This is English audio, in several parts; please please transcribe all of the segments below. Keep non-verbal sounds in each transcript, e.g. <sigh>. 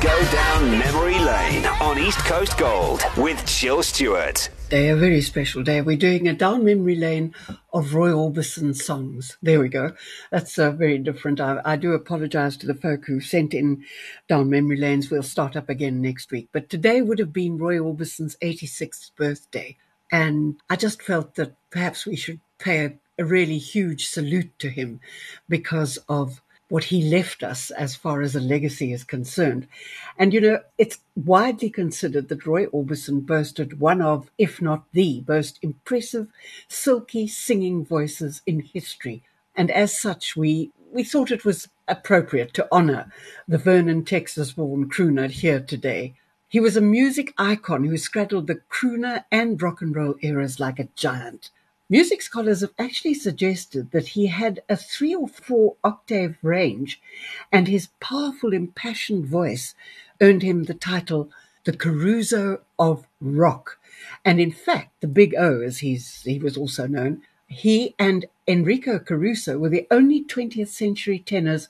go down memory lane on East Coast Gold with Jill Stewart. Day, a very special day. We're doing a down memory lane of Roy Orbison songs. There we go. That's uh, very different. I, I do apologize to the folk who sent in down memory lanes. We'll start up again next week. But today would have been Roy Orbison's 86th birthday. And I just felt that perhaps we should pay a, a really huge salute to him because of what he left us as far as a legacy is concerned. And you know, it's widely considered that Roy Orbison boasted one of, if not the most impressive, silky singing voices in history. And as such, we, we thought it was appropriate to honor the Vernon, Texas born crooner here today. He was a music icon who straddled the crooner and rock and roll eras like a giant. Music scholars have actually suggested that he had a three or four octave range, and his powerful, impassioned voice earned him the title the Caruso of Rock. And in fact, the Big O, as he's, he was also known, he and Enrico Caruso were the only 20th century tenors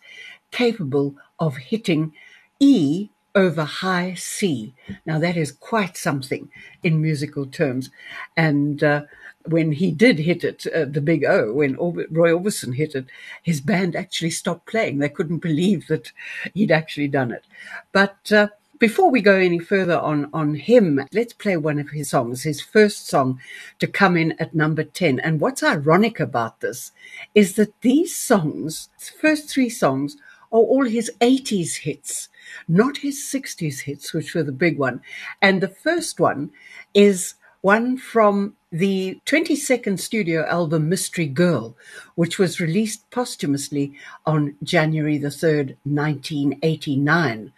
capable of hitting E over high C. Now, that is quite something in musical terms. And uh, when he did hit it, uh, the big O, when Roy Orbison hit it, his band actually stopped playing. They couldn't believe that he'd actually done it. But uh, before we go any further on, on him, let's play one of his songs, his first song to come in at number 10. And what's ironic about this is that these songs, first three songs, are all his 80s hits, not his 60s hits, which were the big one. And the first one is one from the 22nd studio album Mystery Girl, which was released posthumously on January the 3rd, 1989,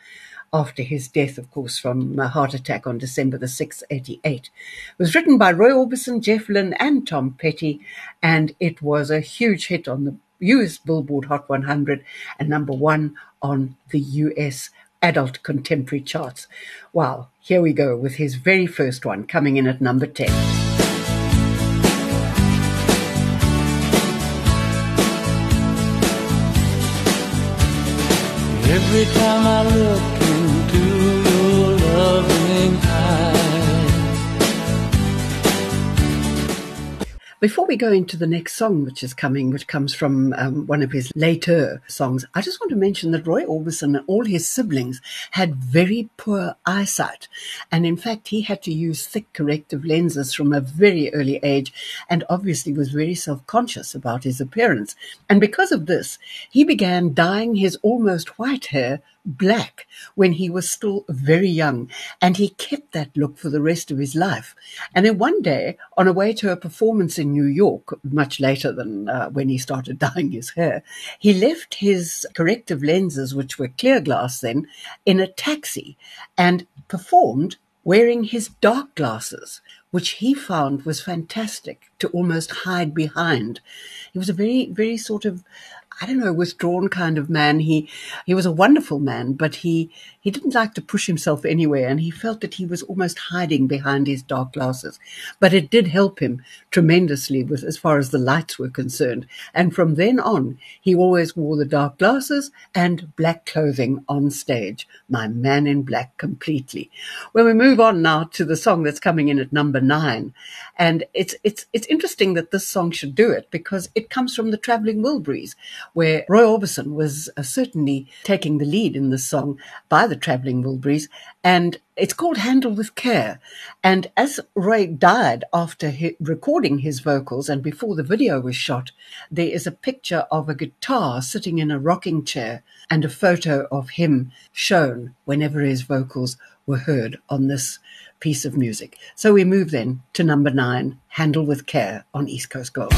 after his death, of course, from a heart attack on December the 6th, 88. It was written by Roy Orbison, Jeff Lynne, and Tom Petty, and it was a huge hit on the US Billboard Hot 100 and number one on the US adult contemporary charts. Wow, here we go with his very first one coming in at number 10. Every time I look Before we go into the next song, which is coming, which comes from um, one of his later songs, I just want to mention that Roy Orbison and all his siblings had very poor eyesight. And in fact, he had to use thick corrective lenses from a very early age and obviously was very self conscious about his appearance. And because of this, he began dyeing his almost white hair black when he was still very young, and he kept that look for the rest of his life. And then one day, on a way to a performance in New York, much later than uh, when he started <laughs> dyeing his hair, he left his corrective lenses, which were clear glass then, in a taxi and performed wearing his dark glasses, which he found was fantastic to almost hide behind. He was a very, very sort of I don't know, withdrawn kind of man. He he was a wonderful man, but he he didn't like to push himself anywhere, and he felt that he was almost hiding behind his dark glasses. But it did help him tremendously with as far as the lights were concerned. And from then on, he always wore the dark glasses and black clothing on stage. My man in black completely. When we move on now to the song that's coming in at number nine, and it's it's it's interesting that this song should do it because it comes from the Traveling Wilburys where Roy Orbison was uh, certainly taking the lead in this song by the Traveling Wilburys. And it's called Handle with Care. And as Roy died after recording his vocals and before the video was shot, there is a picture of a guitar sitting in a rocking chair and a photo of him shown whenever his vocals were heard on this piece of music. So we move then to number nine, Handle with Care on East Coast Gold.